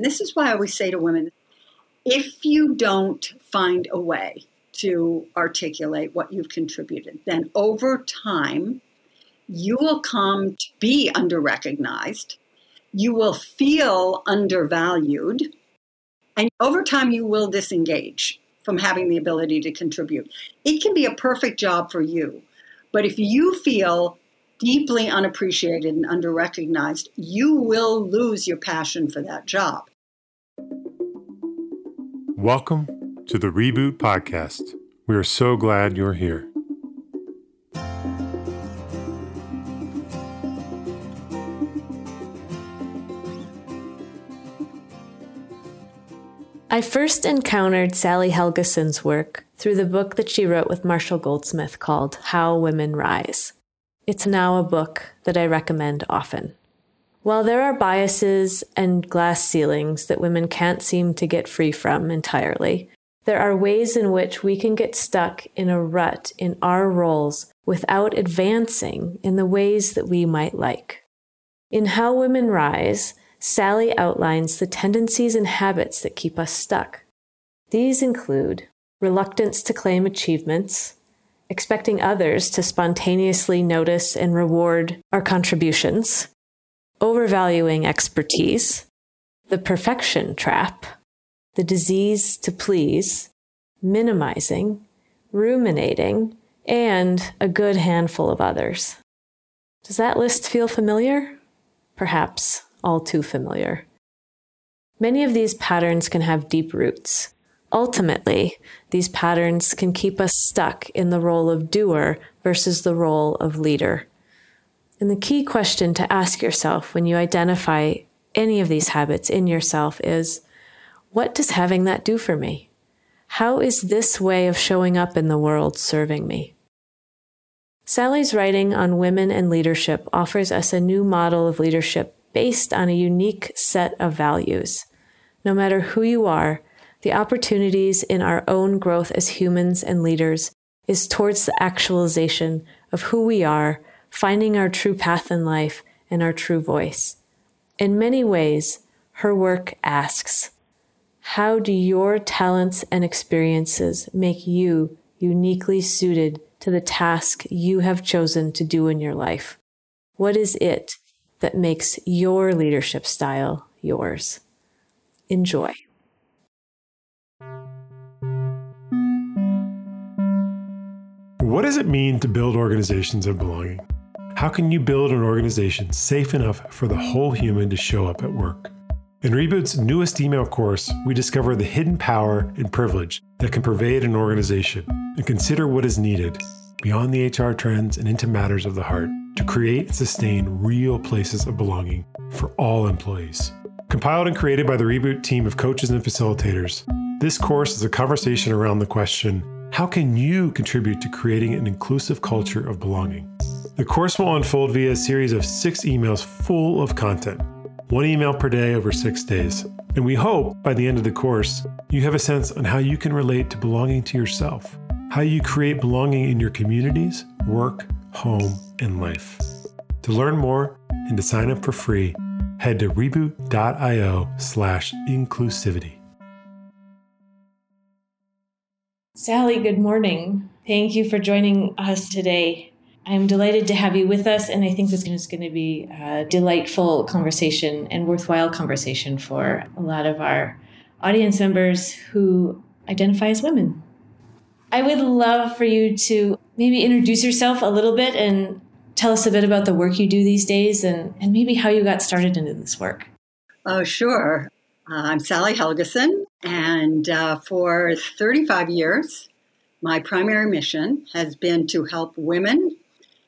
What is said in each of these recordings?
And this is why I always say to women if you don't find a way to articulate what you've contributed, then over time, you will come to be underrecognized. You will feel undervalued. And over time, you will disengage from having the ability to contribute. It can be a perfect job for you. But if you feel deeply unappreciated and underrecognized, you will lose your passion for that job. Welcome to the Reboot Podcast. We are so glad you're here. I first encountered Sally Helgesen's work through the book that she wrote with Marshall Goldsmith called How Women Rise. It's now a book that I recommend often. While there are biases and glass ceilings that women can't seem to get free from entirely, there are ways in which we can get stuck in a rut in our roles without advancing in the ways that we might like. In How Women Rise, Sally outlines the tendencies and habits that keep us stuck. These include reluctance to claim achievements, expecting others to spontaneously notice and reward our contributions, overvaluing expertise, the perfection trap, the disease to please, minimizing, ruminating, and a good handful of others. Does that list feel familiar? Perhaps all too familiar. Many of these patterns can have deep roots. Ultimately, these patterns can keep us stuck in the role of doer versus the role of leader. And the key question to ask yourself when you identify any of these habits in yourself is what does having that do for me? How is this way of showing up in the world serving me? Sally's writing on women and leadership offers us a new model of leadership based on a unique set of values. No matter who you are, the opportunities in our own growth as humans and leaders is towards the actualization of who we are, finding our true path in life and our true voice. In many ways, her work asks, How do your talents and experiences make you uniquely suited to the task you have chosen to do in your life? What is it that makes your leadership style yours? Enjoy. What does it mean to build organizations of belonging? How can you build an organization safe enough for the whole human to show up at work? In Reboot's newest email course, we discover the hidden power and privilege that can pervade an organization and consider what is needed beyond the HR trends and into matters of the heart to create and sustain real places of belonging for all employees. Compiled and created by the Reboot team of coaches and facilitators, this course is a conversation around the question how can you contribute to creating an inclusive culture of belonging? The course will unfold via a series of six emails full of content, one email per day over six days. And we hope by the end of the course, you have a sense on how you can relate to belonging to yourself, how you create belonging in your communities, work, home, and life. To learn more and to sign up for free, head to reboot.io slash inclusivity. Sally, good morning. Thank you for joining us today. I'm delighted to have you with us, and I think this is going to be a delightful conversation and worthwhile conversation for a lot of our audience members who identify as women. I would love for you to maybe introduce yourself a little bit and tell us a bit about the work you do these days and, and maybe how you got started into this work. Oh, sure. Uh, I'm Sally Helgesen, and uh, for 35 years, my primary mission has been to help women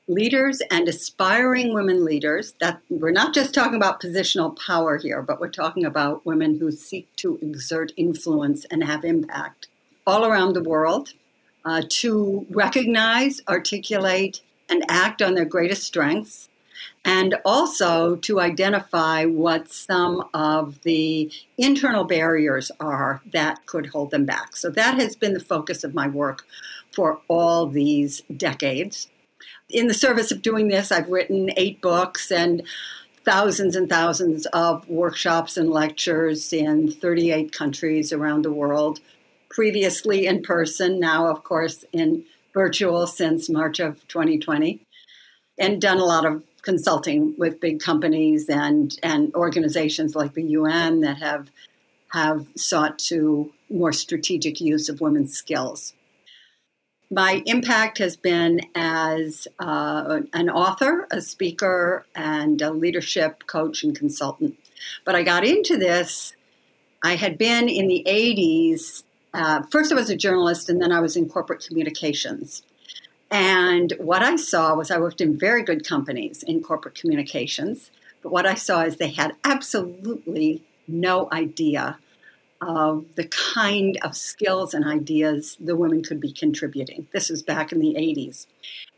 leaders and aspiring women leaders that we're not just talking about positional power here but we're talking about women who seek to exert influence and have impact all around the world uh, to recognize articulate and act on their greatest strengths and also to identify what some of the internal barriers are that could hold them back. So that has been the focus of my work for all these decades. In the service of doing this, I've written eight books and thousands and thousands of workshops and lectures in 38 countries around the world, previously in person, now, of course, in virtual since March of 2020, and done a lot of consulting with big companies and, and organizations like the UN that have have sought to more strategic use of women's skills. My impact has been as uh, an author, a speaker, and a leadership coach and consultant. But I got into this, I had been in the 80s. Uh, first, I was a journalist, and then I was in corporate communications. And what I saw was I worked in very good companies in corporate communications, but what I saw is they had absolutely no idea of the kind of skills and ideas the women could be contributing. This was back in the 80s.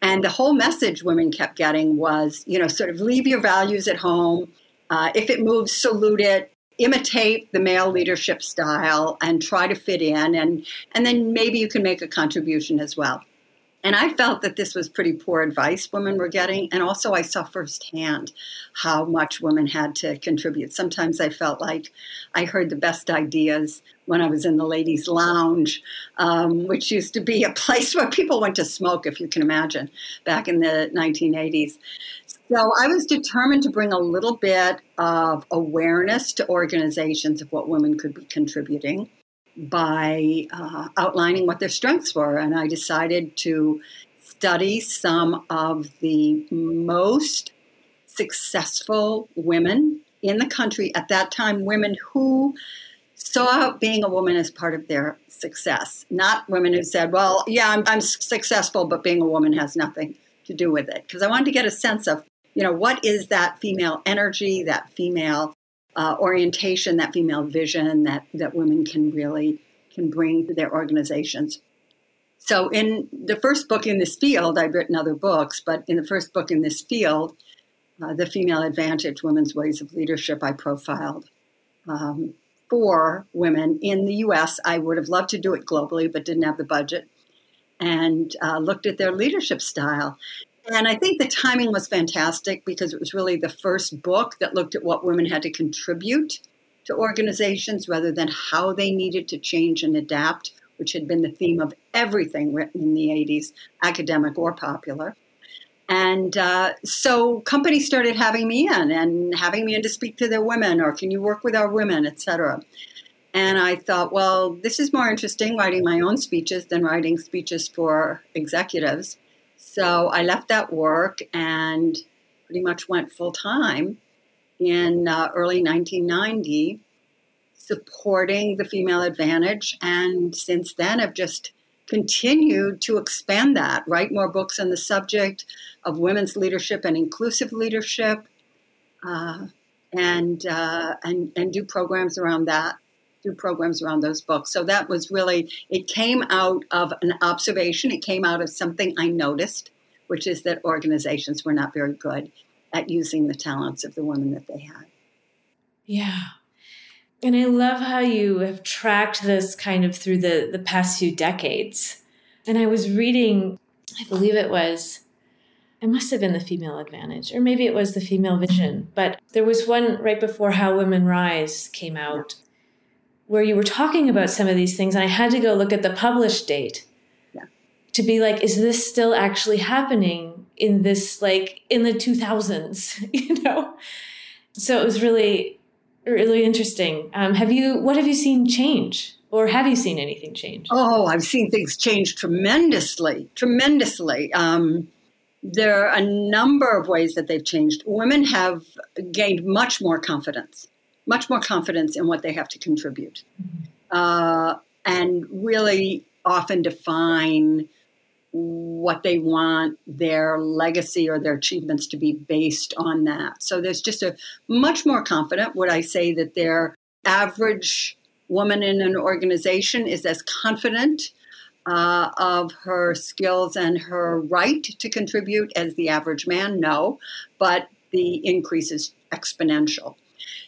And the whole message women kept getting was, you know, sort of leave your values at home. Uh, if it moves, salute it. Imitate the male leadership style and try to fit in, and and then maybe you can make a contribution as well. And I felt that this was pretty poor advice women were getting. And also, I saw firsthand how much women had to contribute. Sometimes I felt like I heard the best ideas when I was in the ladies' lounge, um, which used to be a place where people went to smoke, if you can imagine, back in the 1980s. So I was determined to bring a little bit of awareness to organizations of what women could be contributing by uh, outlining what their strengths were. And I decided to study some of the most successful women in the country at that time, women who saw being a woman as part of their success, not women who said, well, yeah, I'm, I'm successful, but being a woman has nothing to do with it. Because I wanted to get a sense of, you know, what is that female energy, that female uh, orientation, that female vision that, that women can really can bring to their organizations. So in the first book in this field, I've written other books, but in the first book in this field, uh, The Female Advantage, Women's Ways of Leadership, I profiled um, four women in the U.S. I would have loved to do it globally, but didn't have the budget, and uh, looked at their leadership style. And I think the timing was fantastic because it was really the first book that looked at what women had to contribute to organizations rather than how they needed to change and adapt, which had been the theme of everything written in the 80s, academic or popular. And uh, so companies started having me in and having me in to speak to their women, or can you work with our women, et cetera. And I thought, well, this is more interesting writing my own speeches than writing speeches for executives. So I left that work and pretty much went full time in uh, early 1990 supporting the female advantage. And since then, I've just continued to expand that, write more books on the subject of women's leadership and inclusive leadership, uh, and, uh, and, and do programs around that programs around those books. So that was really, it came out of an observation. It came out of something I noticed, which is that organizations were not very good at using the talents of the women that they had. Yeah. And I love how you have tracked this kind of through the, the past few decades. And I was reading, I believe it was, it must have been the female advantage, or maybe it was the female vision, but there was one right before How Women Rise came out where you were talking about some of these things, and I had to go look at the published date yeah. to be like, is this still actually happening in this, like, in the 2000s, you know? So it was really, really interesting. Um, have you, what have you seen change? Or have you seen anything change? Oh, I've seen things change tremendously, tremendously. Um, there are a number of ways that they've changed. Women have gained much more confidence much more confidence in what they have to contribute, uh, and really often define what they want their legacy or their achievements to be based on that. So there's just a much more confident. Would I say that their average woman in an organization is as confident uh, of her skills and her right to contribute as the average man? No, but the increase is exponential.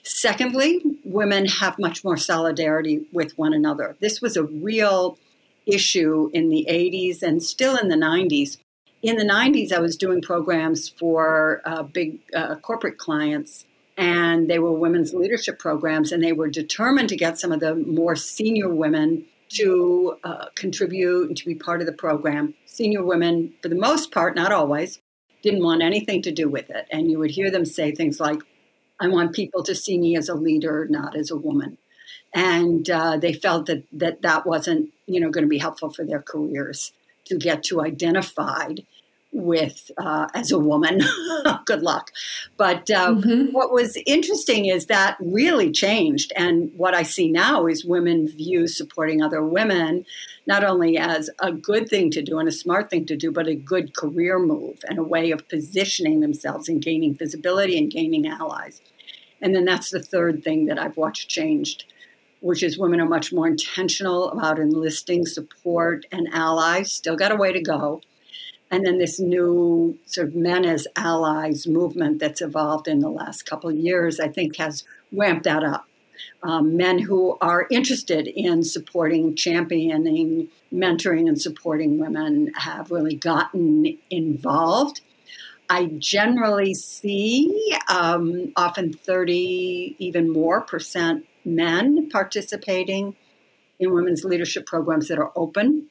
Secondly, women have much more solidarity with one another. This was a real issue in the 80s and still in the 90s. In the 90s, I was doing programs for uh, big uh, corporate clients, and they were women's leadership programs, and they were determined to get some of the more senior women to uh, contribute and to be part of the program. Senior women, for the most part, not always, didn't want anything to do with it. And you would hear them say things like, I want people to see me as a leader, not as a woman. And uh, they felt that, that that wasn't, you know, going to be helpful for their careers to get too identified with uh, as a woman. Good luck. But uh, mm-hmm. what was interesting is that really changed. And what I see now is women view supporting other women not only as a good thing to do and a smart thing to do, but a good career move and a way of positioning themselves and gaining visibility and gaining allies. And then that's the third thing that I've watched changed, which is women are much more intentional about enlisting support and allies. Still got a way to go and then this new sort of men as allies movement that's evolved in the last couple of years, I think, has ramped that up. Um, men who are interested in supporting, championing, mentoring, and supporting women have really gotten involved. I generally see um, often 30, even more percent men participating in women's leadership programs that are open.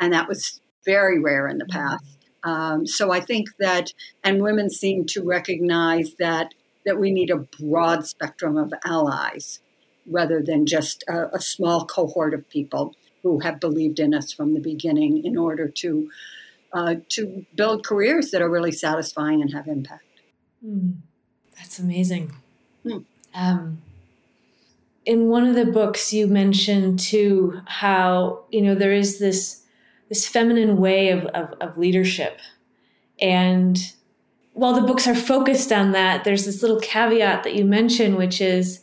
And that was very rare in the past. Um, so I think that, and women seem to recognize that that we need a broad spectrum of allies rather than just a, a small cohort of people who have believed in us from the beginning in order to uh, to build careers that are really satisfying and have impact. Mm, that's amazing. Mm. Um, in one of the books, you mentioned too how you know there is this this feminine way of, of, of leadership. And while the books are focused on that, there's this little caveat that you mention, which is,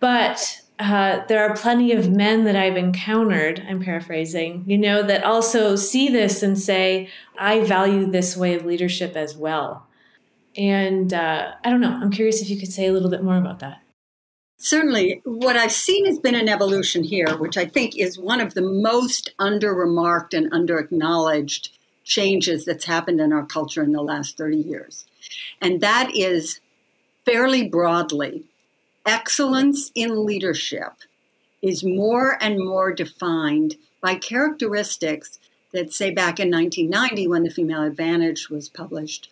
but uh, there are plenty of men that I've encountered, I'm paraphrasing, you know, that also see this and say, I value this way of leadership as well. And uh, I don't know, I'm curious if you could say a little bit more about that. Certainly, what I've seen has been an evolution here, which I think is one of the most under remarked and under acknowledged changes that's happened in our culture in the last 30 years. And that is fairly broadly excellence in leadership is more and more defined by characteristics that, say, back in 1990 when the Female Advantage was published,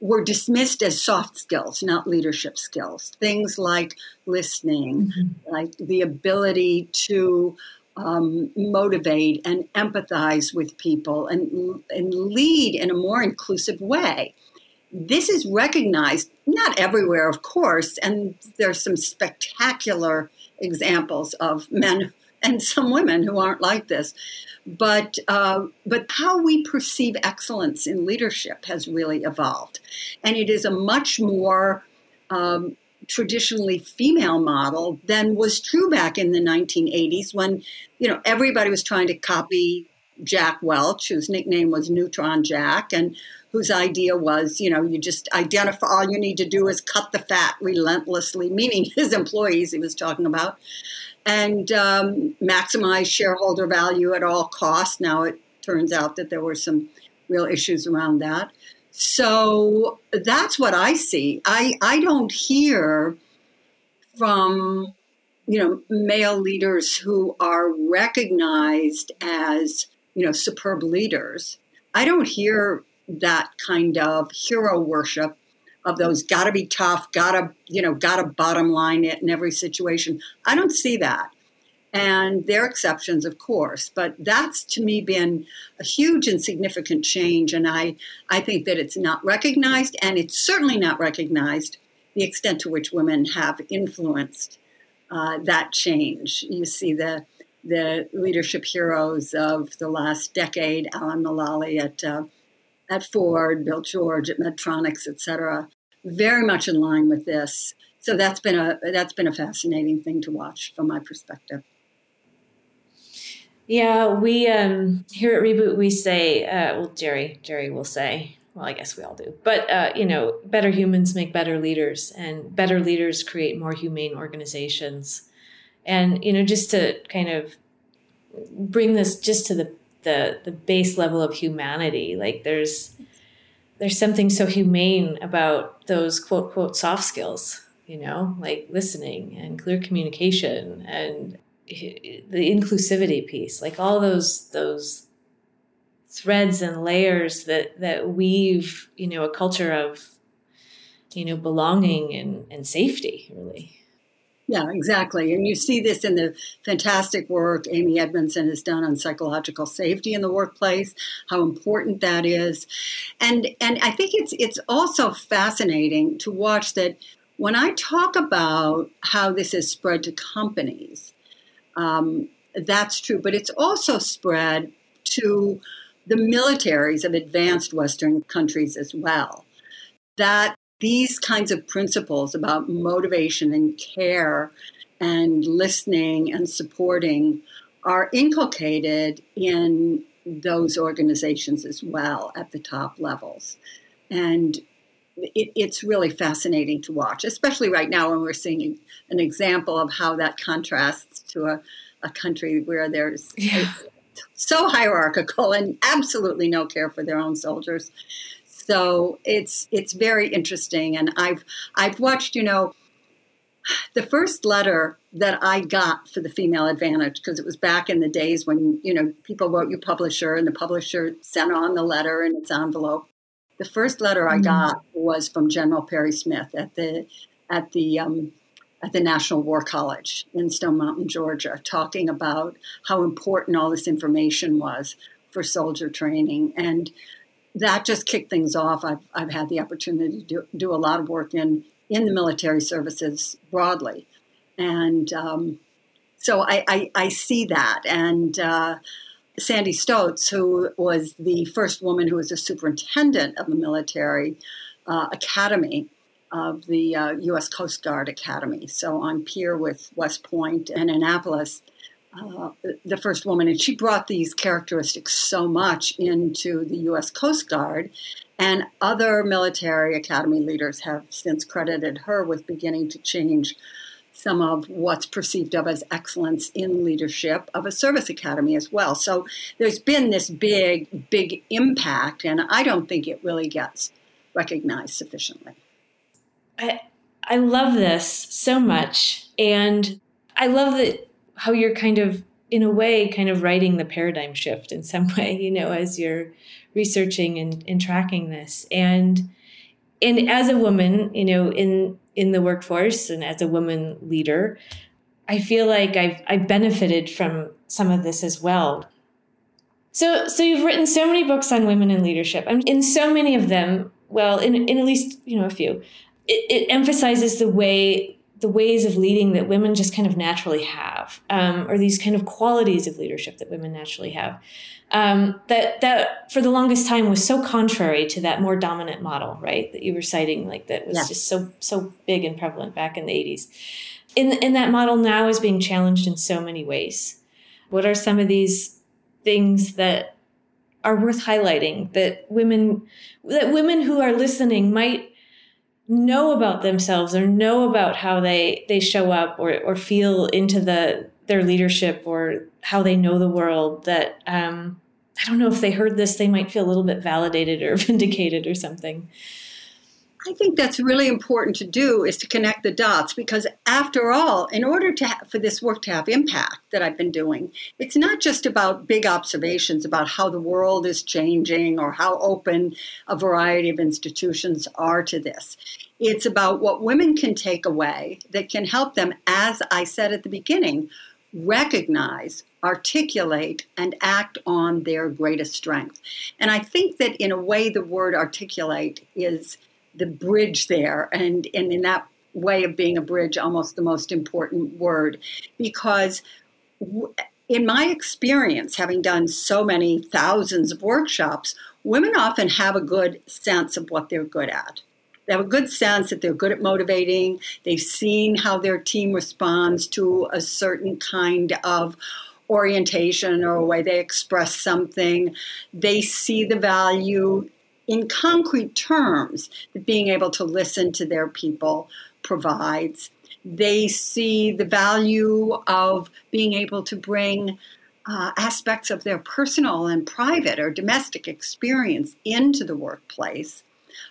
were dismissed as soft skills, not leadership skills. Things like listening, mm-hmm. like the ability to um, motivate and empathize with people and, and lead in a more inclusive way. This is recognized, not everywhere, of course, and there's some spectacular examples of men and some women who aren't like this. But uh, but how we perceive excellence in leadership has really evolved, and it is a much more um, traditionally female model than was true back in the 1980s when you know everybody was trying to copy Jack Welch, whose nickname was Neutron Jack, and whose idea was, you know, you just identify, all you need to do is cut the fat relentlessly, meaning his employees he was talking about and um, maximize shareholder value at all costs. Now it turns out that there were some real issues around that. So that's what I see. I, I don't hear from you know male leaders who are recognized as you know superb leaders. I don't hear that kind of hero worship of those got to be tough, got to, you know, got to bottom line it in every situation. I don't see that. And there are exceptions, of course, but that's to me been a huge and significant change. And I, I think that it's not recognized, and it's certainly not recognized the extent to which women have influenced uh, that change. You see the the leadership heroes of the last decade, Alan Mulally at uh, at Ford, Bill George at Medtronic, et cetera, very much in line with this. So that's been a that's been a fascinating thing to watch from my perspective. Yeah, we um, here at Reboot we say, uh, well, Jerry, Jerry will say, well, I guess we all do, but uh, you know, better humans make better leaders, and better leaders create more humane organizations. And you know, just to kind of bring this just to the the the base level of humanity, like there's there's something so humane about those quote quote soft skills you know, like listening and clear communication and the inclusivity piece, like all those those threads and layers that that weave, you know, a culture of you know belonging and, and safety really yeah, exactly. And you see this in the fantastic work Amy Edmondson has done on psychological safety in the workplace, how important that is. And and I think it's it's also fascinating to watch that when I talk about how this is spread to companies, um, that's true, but it's also spread to the militaries of advanced Western countries as well. That these kinds of principles about motivation and care and listening and supporting are inculcated in those organizations as well at the top levels. And it, it's really fascinating to watch, especially right now when we're seeing an example of how that contrasts to a, a country where there's yeah. so hierarchical and absolutely no care for their own soldiers. So it's it's very interesting, and I've I've watched you know the first letter that I got for the Female Advantage because it was back in the days when you know people wrote you publisher and the publisher sent on the letter in its envelope. The first letter I mm-hmm. got was from General Perry Smith at the at the um, at the National War College in Stone Mountain, Georgia, talking about how important all this information was for soldier training and that just kicked things off. I've, I've had the opportunity to do, do a lot of work in, in the military services broadly. And um, so I, I, I, see that. And uh, Sandy Stosz, who was the first woman who was a superintendent of the military uh, academy, of the uh, U.S. Coast Guard Academy, so I'm peer with West Point and Annapolis uh, the first woman, and she brought these characteristics so much into the U.S. Coast Guard. And other military academy leaders have since credited her with beginning to change some of what's perceived of as excellence in leadership of a service academy as well. So there's been this big, big impact, and I don't think it really gets recognized sufficiently. I I love this so much, and I love that how you're kind of in a way kind of writing the paradigm shift in some way you know as you're researching and, and tracking this. And and as a woman you know in in the workforce and as a woman leader i feel like i've i've benefited from some of this as well. So so you've written so many books on women in leadership. And in so many of them well in, in at least you know a few it, it emphasizes the way the ways of leading that women just kind of naturally have, um, or these kind of qualities of leadership that women naturally have. Um, that that for the longest time was so contrary to that more dominant model, right? That you were citing, like that was yeah. just so so big and prevalent back in the eighties. In in that model now is being challenged in so many ways. What are some of these things that are worth highlighting that women that women who are listening might know about themselves or know about how they they show up or or feel into the their leadership or how they know the world that um I don't know if they heard this they might feel a little bit validated or vindicated or something. I think that's really important to do is to connect the dots because after all, in order to have, for this work to have impact that I've been doing, it's not just about big observations about how the world is changing or how open a variety of institutions are to this. It's about what women can take away that can help them, as I said at the beginning, recognize, articulate, and act on their greatest strength. And I think that in a way, the word articulate is the bridge there, and, and in that way of being a bridge, almost the most important word, because in my experience, having done so many thousands of workshops, women often have a good sense of what they're good at. They have a good sense that they're good at motivating. They've seen how their team responds to a certain kind of orientation or a way they express something. They see the value in concrete terms that being able to listen to their people provides. They see the value of being able to bring uh, aspects of their personal and private or domestic experience into the workplace.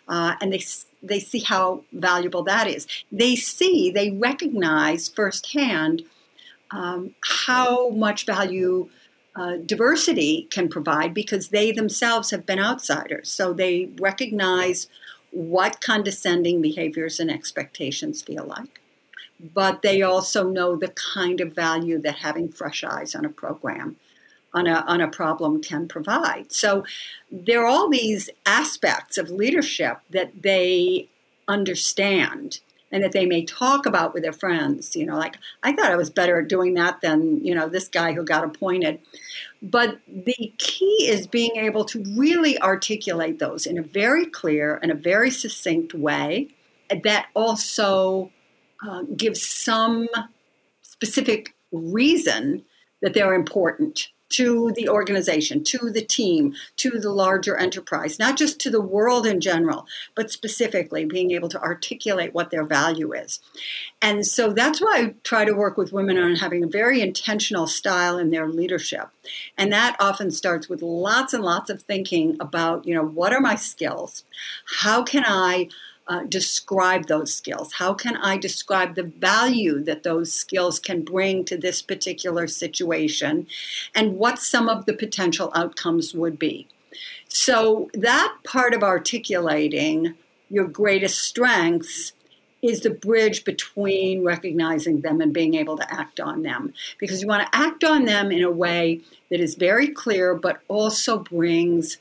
uh, and they they see how valuable that is. They see, they recognize firsthand um, how much value uh, diversity can provide because they themselves have been outsiders. So they recognize what condescending behaviors and expectations feel like. But they also know the kind of value that having fresh eyes on a program on a, on a problem can provide. So there are all these aspects of leadership that they understand and that they may talk about with their friends. You know, like, I thought I was better at doing that than, you know, this guy who got appointed. But the key is being able to really articulate those in a very clear and a very succinct way that also uh, gives some specific reason that they're important to the organization, to the team, to the larger enterprise, not just to the world in general, but specifically being able to articulate what their value is. And so that's why I try to work with women on having a very intentional style in their leadership. And that often starts with lots and lots of thinking about, you know, what are my skills? How can I uh, describe those skills? How can I describe the value that those skills can bring to this particular situation and what some of the potential outcomes would be? So, that part of articulating your greatest strengths is the bridge between recognizing them and being able to act on them. Because you want to act on them in a way that is very clear, but also brings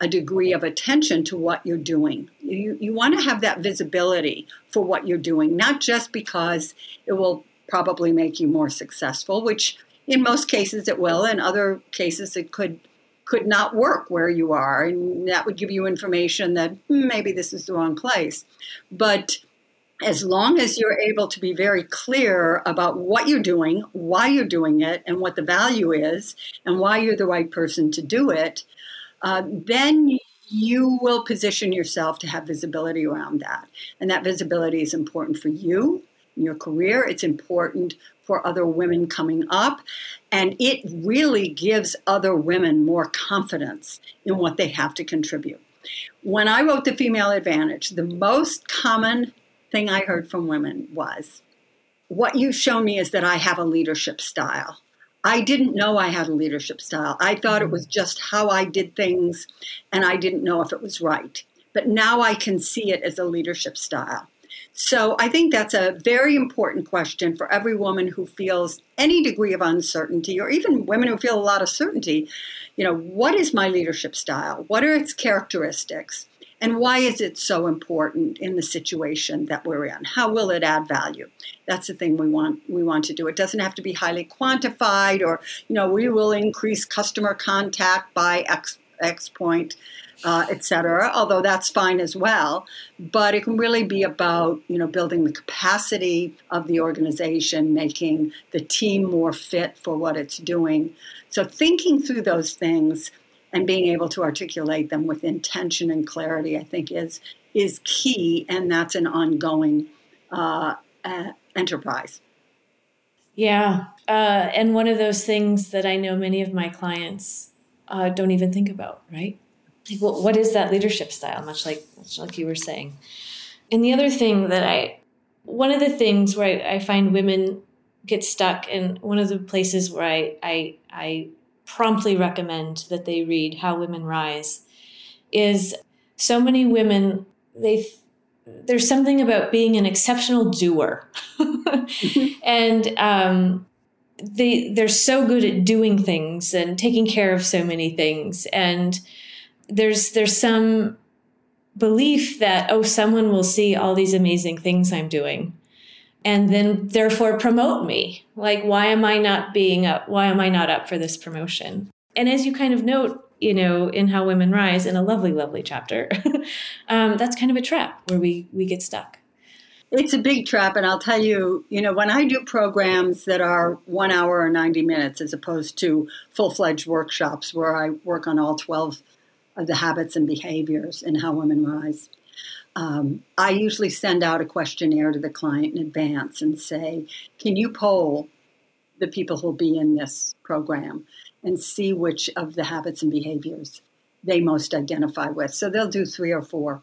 a degree of attention to what you're doing. You, you want to have that visibility for what you're doing, not just because it will probably make you more successful, which in most cases it will. In other cases, it could could not work where you are, and that would give you information that hmm, maybe this is the wrong place. But as long as you're able to be very clear about what you're doing, why you're doing it, and what the value is, and why you're the right person to do it, uh, then you will position yourself to have visibility around that. And that visibility is important for you, in your career. It's important for other women coming up. And it really gives other women more confidence in what they have to contribute. When I wrote The Female Advantage, the most common thing I heard from women was, What you've shown me is that I have a leadership style. I didn't know I had a leadership style. I thought it was mm. just how I did things, and I didn't know if it was right. But now I can see it as a leadership style. So I think that's a very important question for every woman who feels any degree of uncertainty, or even women who feel a lot of certainty. You know, what is my leadership style? What are its characteristics? And why is it so important in the situation that we're in? How will it add value? That's the thing we want we want to do. It doesn't have to be highly quantified or, you know, we will increase customer contact by X X point, uh, et cetera, although that's fine as well. But it can really be about, you know, building the capacity of the organization, making the team more fit for what it's doing. So thinking through those things and being able to articulate them with intention and clarity, I think, is is key, and that's an ongoing uh, uh, enterprise. Yeah, uh, and one of those things that I know many of my clients uh, don't even think about, right? Like, well, what is that leadership style? Much like much like you were saying. And the other thing that I, one of the things where I, I find women get stuck, and one of the places where I I, I promptly recommend that they read How Women Rise is so many women they there's something about being an exceptional doer. And um, they they're so good at doing things and taking care of so many things. And there's there's some belief that oh someone will see all these amazing things i'm doing and then therefore promote me. Like, why am I not being up? Why am I not up for this promotion? And as you kind of note, you know, in How Women Rise, in a lovely, lovely chapter, um, that's kind of a trap where we we get stuck. It's a big trap, and I'll tell you, you know, when I do programs that are one hour or 90 minutes as opposed to full fledged workshops where I work on all 12 of the habits and behaviors in How Women Rise, um, I usually send out a questionnaire to the client in advance and say, Can you poll the people who'll be in this program and see which of the habits and behaviors they most identify with. So they'll do three or four.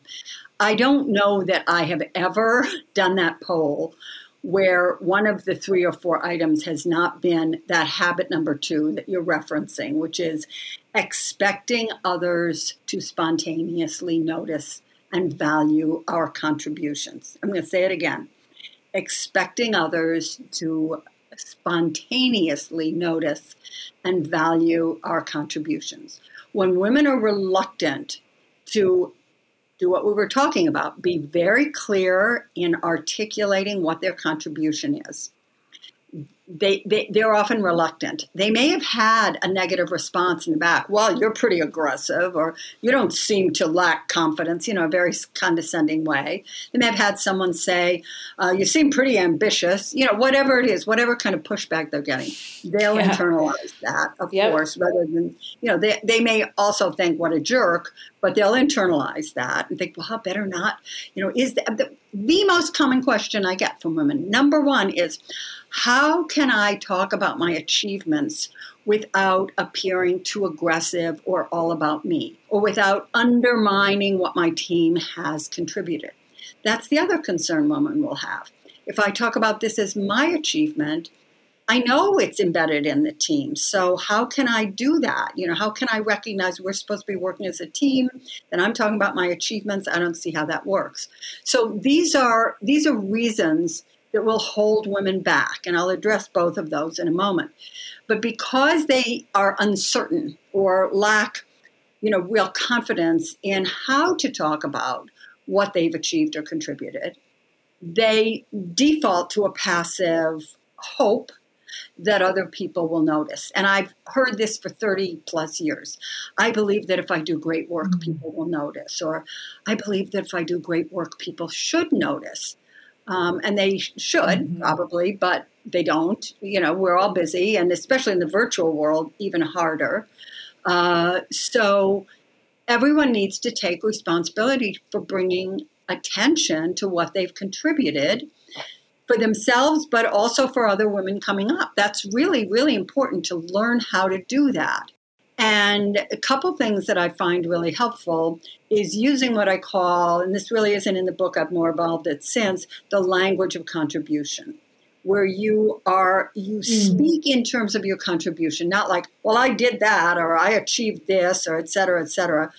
I don't know that I have ever done that poll where one of the three or four items has not been that habit number two that you're referencing, which is expecting others to spontaneously notice and value our contributions. I'm going to say it again expecting others to spontaneously notice and value our contributions. When women are reluctant to do what we were talking about, be very clear in articulating what their contribution is they, they they're often reluctant. They may have had a negative response in the back. Well, you're pretty aggressive, or you don't seem to lack confidence. You know, a very condescending way. They may have had someone say, uh, "You seem pretty ambitious." You know, whatever it is, whatever kind of pushback they're getting, they'll yeah. internalize that, of yep. course, rather than you know. They they may also think, "What a jerk," but they'll internalize that and think, "Well, how better not?" You know, is the, the, most common question I get from women. Number one is how can I talk about my achievements without appearing too aggressive or all about me, or without undermining what my team has contributed? That's the other concern women will have. If I talk about this as my achievement, I know it's embedded in the team. So how can I do that? You know, how can I recognize we're supposed to be working as a team? And I'm talking about my achievements. I don't see how that works. So these are these are reasons that will hold women back. And I'll address both of those in a moment. But because they are uncertain or lack, you know, real confidence in how to talk about what they've achieved or contributed, they default to a passive hope that other people will notice. And I've heard this for 30 plus years. I believe that if I do great work, mm-hmm. people will notice. Or I believe that if I do great work, people should notice. Um, and they should mm-hmm. probably, but they don't. You know, we're all busy, and especially in the virtual world, even harder. Uh, so everyone needs to take responsibility for bringing attention to what they've contributed for themselves, but also for other women coming up. That's really, really important to learn how to do that. And a couple things that I find really helpful is using what I call, and this really isn't in the book, I've more evolved it since, the language of contribution, where you are, you mm. speak in terms of your contribution, not like, well, I did that, or I achieved this, or et cetera, et cetera.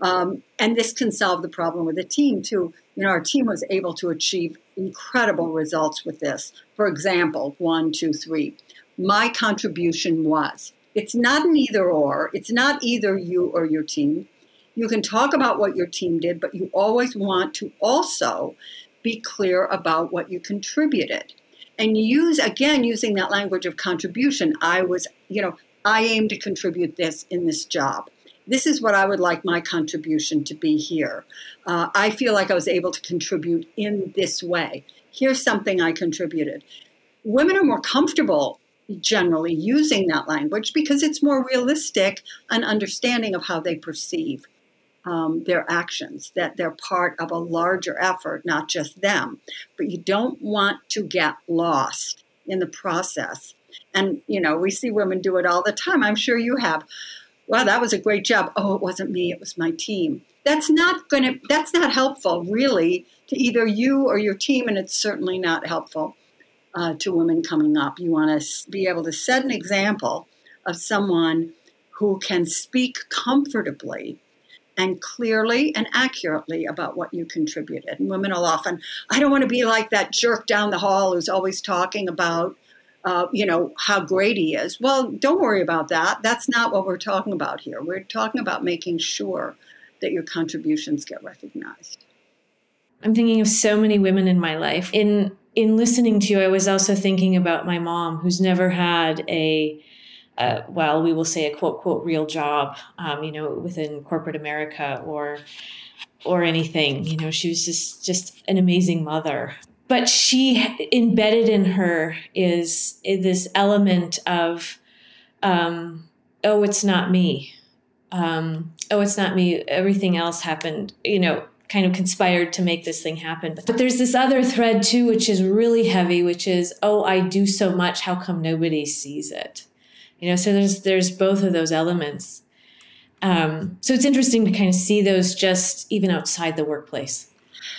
Um, and this can solve the problem with the team too. You know, our team was able to achieve incredible results with this. For example, one, two, three. My contribution was it's not an either or. It's not either you or your team. You can talk about what your team did, but you always want to also be clear about what you contributed. And use, again, using that language of contribution. I was, you know, I aim to contribute this in this job. This is what I would like my contribution to be here. Uh, I feel like I was able to contribute in this way. Here's something I contributed. Women are more comfortable generally using that language because it's more realistic an understanding of how they perceive um, their actions, that they're part of a larger effort, not just them. But you don't want to get lost in the process. And, you know, we see women do it all the time. I'm sure you have. Wow, that was a great job. Oh, it wasn't me, it was my team. That's not going to, that's not helpful, really, to either you or your team, and it's certainly not helpful uh, to women coming up. You want to be able to set an example of someone who can speak comfortably and clearly and accurately about what you contributed. And women will often, I don't want to be like that jerk down the hall who's always talking about, uh, you know, how great he is. Well, don't worry about that. That's not what we're talking about here. We're talking about making sure that your contributions get recognized. I'm thinking of so many women in my life. In in listening to you, I was also thinking about my mom, who's never had a, uh, well, we will say a quote quote real job, um, you know, within corporate America or or anything. You know, she was just just an amazing mother. But she embedded in her is, is this element of, um, oh, it's not me. Um, oh, it's not me. Everything else happened. You know, kind of conspired to make this thing happen. But there's this other thread too, which is really heavy, which is, oh, I do so much. How come nobody sees it? You know, so there's there's both of those elements. Um, so it's interesting to kind of see those just even outside the workplace,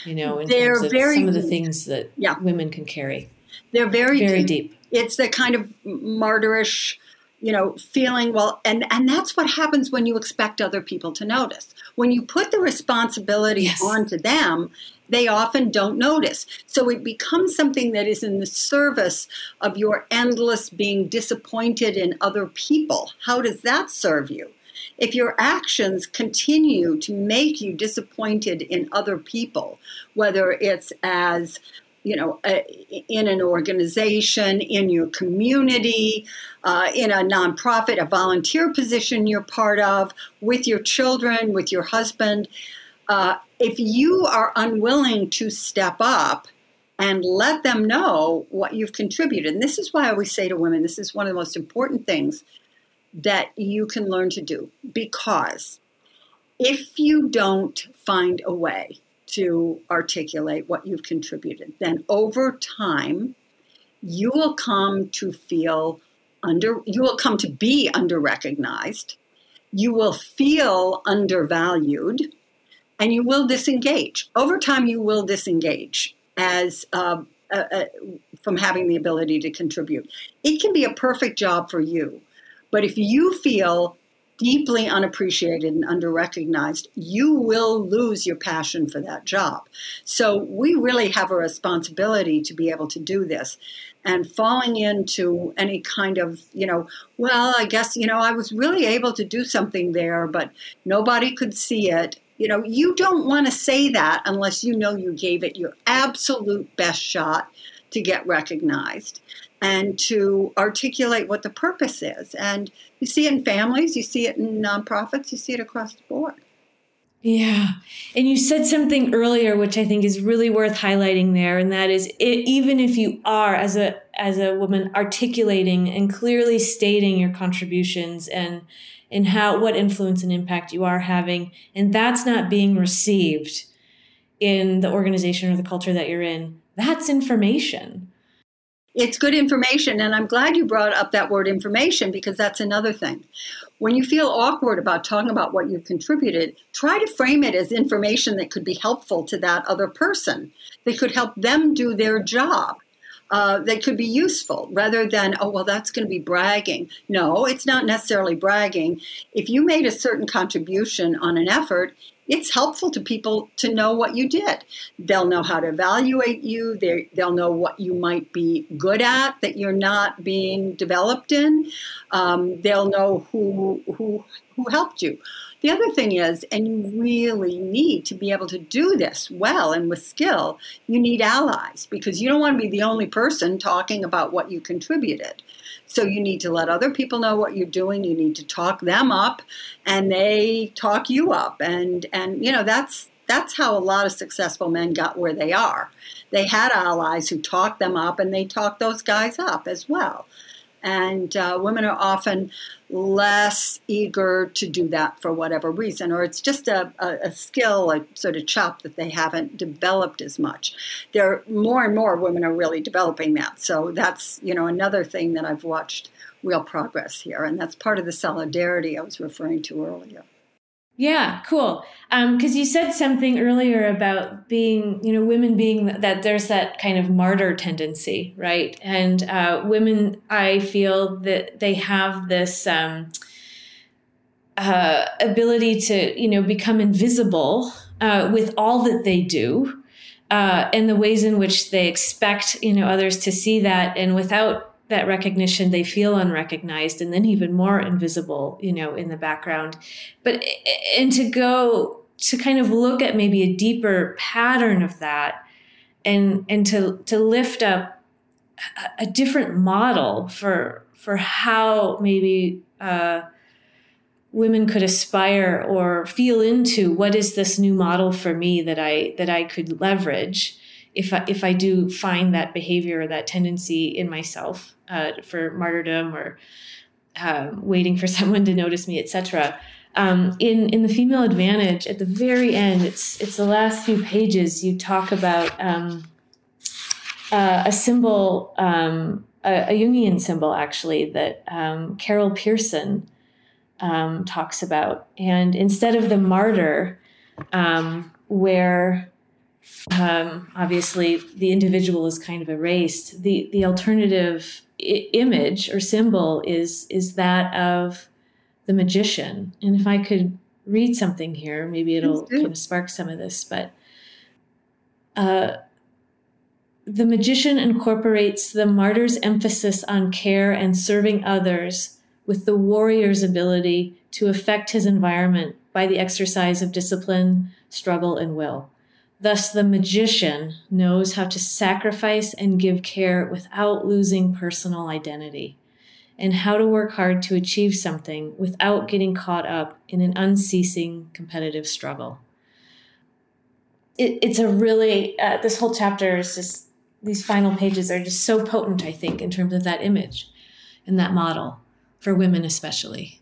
you know, in They're terms of very some of the things that Yeah. women can carry. They're very, Very deep. deep. It's the kind of martyrish, you know, feeling. Well, and and that's what happens when you expect other people to notice. When you put the responsibility Yes. onto them, they often don't notice. So it becomes something that is in the service of your endless being disappointed in other people. How does that serve you? If your actions continue to make you disappointed in other people, whether it's as you know, in an organization, in your community, uh, in a nonprofit, a volunteer position you're part of, with your children, with your husband. Uh, if you are unwilling to step up and let them know what you've contributed, and this is why I always say to women, this is one of the most important things that you can learn to do because if you don't find a way to articulate what you've contributed, then over time, you will come to feel under, you will come to be under recognized, you will feel undervalued, and you will disengage. Over time, you will disengage as uh, uh, uh, from having the ability to contribute. It can be a perfect job for you, but if you feel deeply unappreciated and underrecognized, you will lose your passion for that job. So we really have a responsibility to be able to do this. And falling into any kind of, you know, well, I guess, you know, I was really able to do something there, but nobody could see it. You know, you don't want to say that unless you know you gave it your absolute best shot to get recognized and to articulate what the purpose is. And you see it in families, you see it in nonprofits, you see it across the board. Yeah. And you said something earlier which I think is really worth highlighting there and that is it, even if you are as a as a woman articulating and clearly stating your contributions and and how what influence and impact you are having and that's not being received in the organization or the culture that you're in, that's information. It's good information, and I'm glad you brought up that word information because that's another thing. When you feel awkward about talking about what you've contributed, try to frame it as information that could be helpful to that other person, that could help them do their job. Uh, that could be useful rather than, oh, well, that's going to be bragging. No, it's not necessarily bragging. If you made a certain contribution on an effort, it's helpful to people to know what you did. They'll know how to evaluate you. They, they'll know what you might be good at that you're not being developed in. Um, they'll know who, who, who helped you. The other thing is, and you really need to be able to do this well and with skill, you need allies because you don't want to be the only person talking about what you contributed. So you need to let other people know what you're doing. You need to talk them up, and they talk you up. And and you know that's that's how a lot of successful men got where they are. They had allies who talked them up, and they talked those guys up as well. And uh, women are often less eager to do that for whatever reason, or it's just a, a, a, skill, a sort of chop that they haven't developed as much. There, more and more women are really developing that. So that's you know another thing that I've watched real progress here, and that's part of the solidarity I was referring to earlier. Yeah, cool. Because um, you said something earlier about being, you know, women being that there's that kind of martyr tendency, right? And uh, women, I feel that they have this um, uh, ability to, you know, become invisible uh, with all that they do. Uh, and the ways in which they expect, you know, others to see that, and without that recognition they feel unrecognized and then even more invisible you know in the background. But and to go to kind of look at maybe a deeper pattern of that and and to to lift up a, different model for for how maybe uh, women could aspire or feel into what is this new model for me that I that I could leverage if I, if I do find that behavior or that tendency in myself uh, for martyrdom or um, waiting for someone to notice me, etc. Um, in in the female advantage, at the very end, it's it's the last few pages. You talk about um, uh, a symbol, um, a, a, Jungian symbol, actually, that um, Carol Pearson um, talks about. And instead of the martyr, where um, obviously the individual is kind of erased, the the alternative I- image or symbol is is that of the magician. And if I could read something here, maybe it'll kind of spark some of this. But uh, the magician incorporates the martyr's emphasis on care and serving others with the warrior's ability to affect his environment by the exercise of discipline, struggle, and will. Thus, the magician knows how to sacrifice and give care without losing personal identity, and how to work hard to achieve something without getting caught up in an unceasing competitive struggle. It, it's a really, uh, this whole chapter is just, these final pages are just so potent, I think, in terms of that image and that model for women, especially.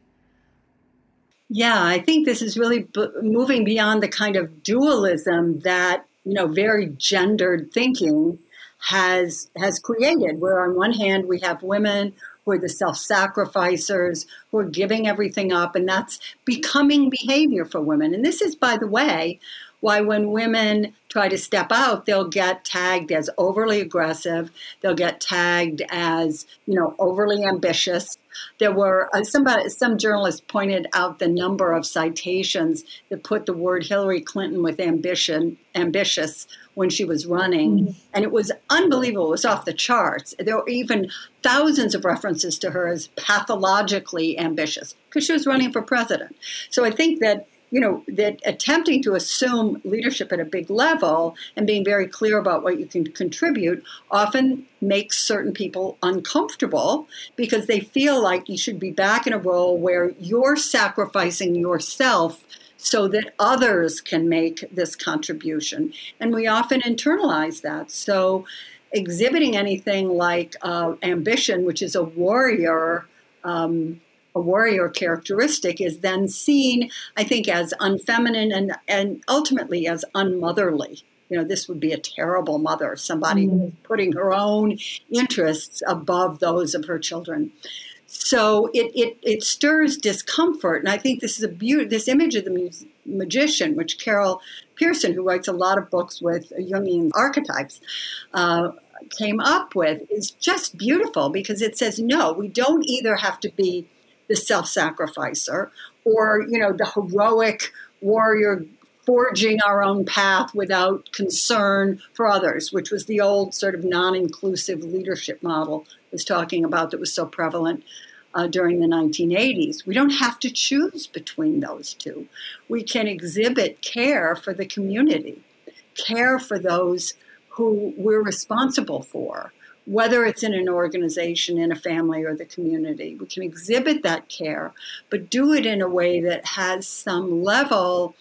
Yeah, I think this is really b- moving beyond the kind of dualism that you know very gendered thinking has has created. Where on one hand we have women who are the self-sacrificers, who are giving everything up, and that's becoming behavior for women. And this is, by the way, why when women try to step out, they'll get tagged as overly aggressive. They'll get tagged as, you know, overly ambitious. There were uh, somebody, some journalists pointed out the number of citations that put the word Hillary Clinton with ambition, ambitious when she was running, mm-hmm. and it was unbelievable. It was off the charts. There were even thousands of references to her as pathologically ambitious because she was running for president. So I think that you know, that attempting to assume leadership at a big level and being very clear about what you can contribute often makes certain people uncomfortable because they feel like you should be back in a role where you're sacrificing yourself so that others can make this contribution. And we often internalize that. So, exhibiting anything like uh, ambition, which is a warrior. Um, a warrior characteristic is then seen, I think, as unfeminine and, and ultimately as unmotherly. You know, this would be a terrible mother, somebody mm. putting her own interests above those of her children. So it, it, it stirs discomfort. And I think this is a beauty, this image of the magician, which Carol Pearson, who writes a lot of books with Jungian archetypes, uh, came up with, is just beautiful because it says, no, we don't either have to be the self-sacrificer or you know the heroic warrior forging our own path without concern for others which was the old sort of non-inclusive leadership model I was talking about that was so prevalent uh, during the 1980s we don't have to choose between those two. We can exhibit care for the community care for those who we're responsible for whether it's in an organization, in a family, or the community. We can exhibit that care, but do it in a way that has some level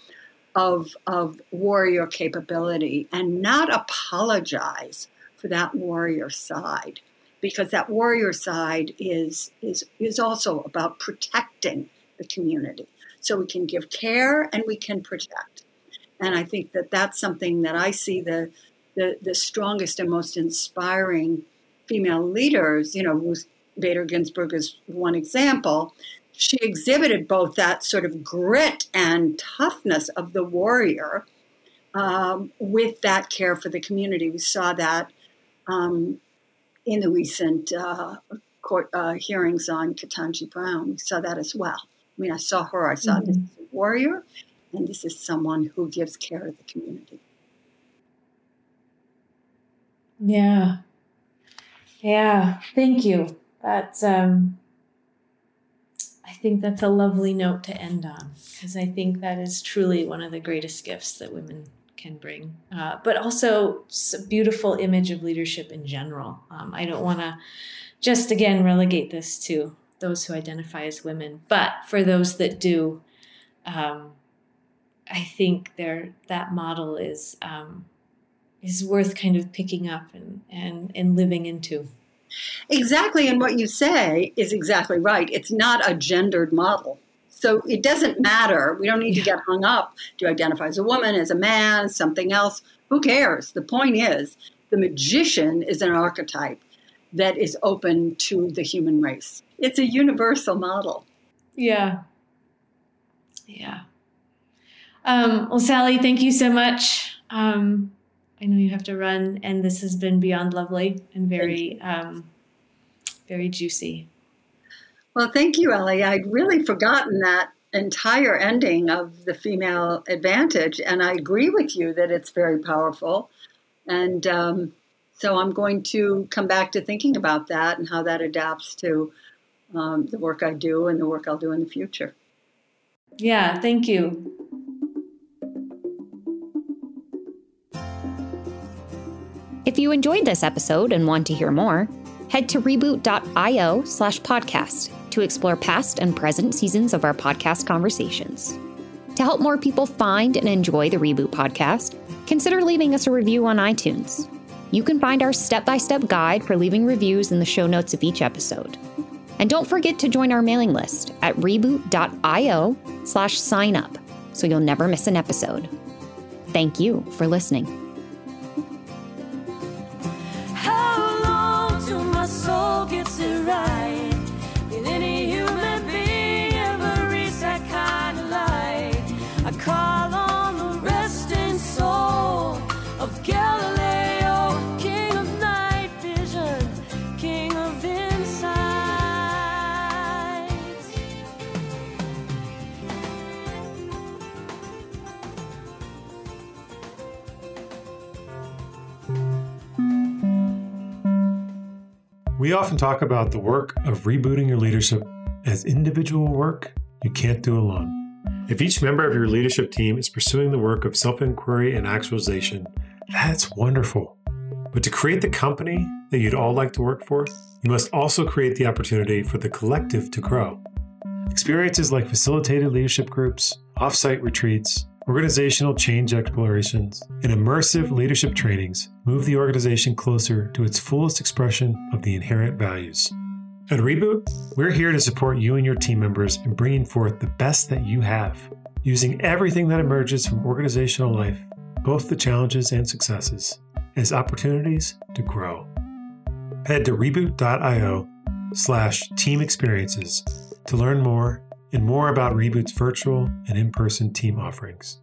of, of warrior capability and not apologize for that warrior side. Because that warrior side is, is, is also about protecting the community. So we can give care and we can protect. And I think that that's something that I see the, the, the strongest and most inspiring female leaders, you know, Ruth Bader Ginsburg is one example. She exhibited both that sort of grit and toughness of the warrior um, with that care for the community. We saw that um, in the recent uh, court uh, hearings on Ketanji Brown. We saw that as well. I mean, I saw her, I saw mm-hmm. this warrior, and this is someone who gives care to the community. Yeah, yeah, thank you. That's um I think that's a lovely note to end on because I think that is truly one of the greatest gifts that women can bring, uh, but also a beautiful image of leadership in general. Um, I don't want to just again relegate this to those who identify as women, but for those that do, um, I think there that model is um, is worth kind of picking up and, and, and living into. Exactly. And what you say is exactly right. It's not a gendered model. So it doesn't matter. We don't need to get hung up. Do you identify as a woman, as a man, something else? Who cares? The point is, the magician is an archetype that is open to the human race. It's a universal model. Yeah. Yeah. Um, well, Sally, thank you so much. Um, I know you have to run, and this has been beyond lovely and very, um, very juicy. Well, thank you, Ali. I'd really forgotten that entire ending of the female advantage, and I agree with you that it's very powerful. And um, so I'm going to come back to thinking about that and how that adapts to um, the work I do and the work I'll do in the future. Yeah, thank you. If you enjoyed this episode and want to hear more, head to reboot.io slash podcast to explore past and present seasons of our podcast conversations. To help more people find and enjoy the Reboot podcast, consider leaving us a review on iTunes. You can find our step by step guide for leaving reviews in the show notes of each episode. And don't forget to join our mailing list at reboot.io slash sign up so you'll never miss an episode. Thank you for listening. gets it right. We often talk about the work of rebooting your leadership as individual work you can't do alone. If each member of your leadership team is pursuing the work of self inquiry and actualization, that's wonderful. But to create the company that you'd all like to work for, you must also create the opportunity for the collective to grow. Experiences like facilitated leadership groups, offsite retreats, organizational change explorations, and immersive leadership trainings move the organization closer to its fullest expression of the inherent values. At Reboot, we're here to support you and your team members in bringing forth the best that you have, using everything that emerges from organizational life, both the challenges and successes, as opportunities to grow. Head to reboot.io slash team experiences to learn more and more about Reboot's virtual and in person team offerings.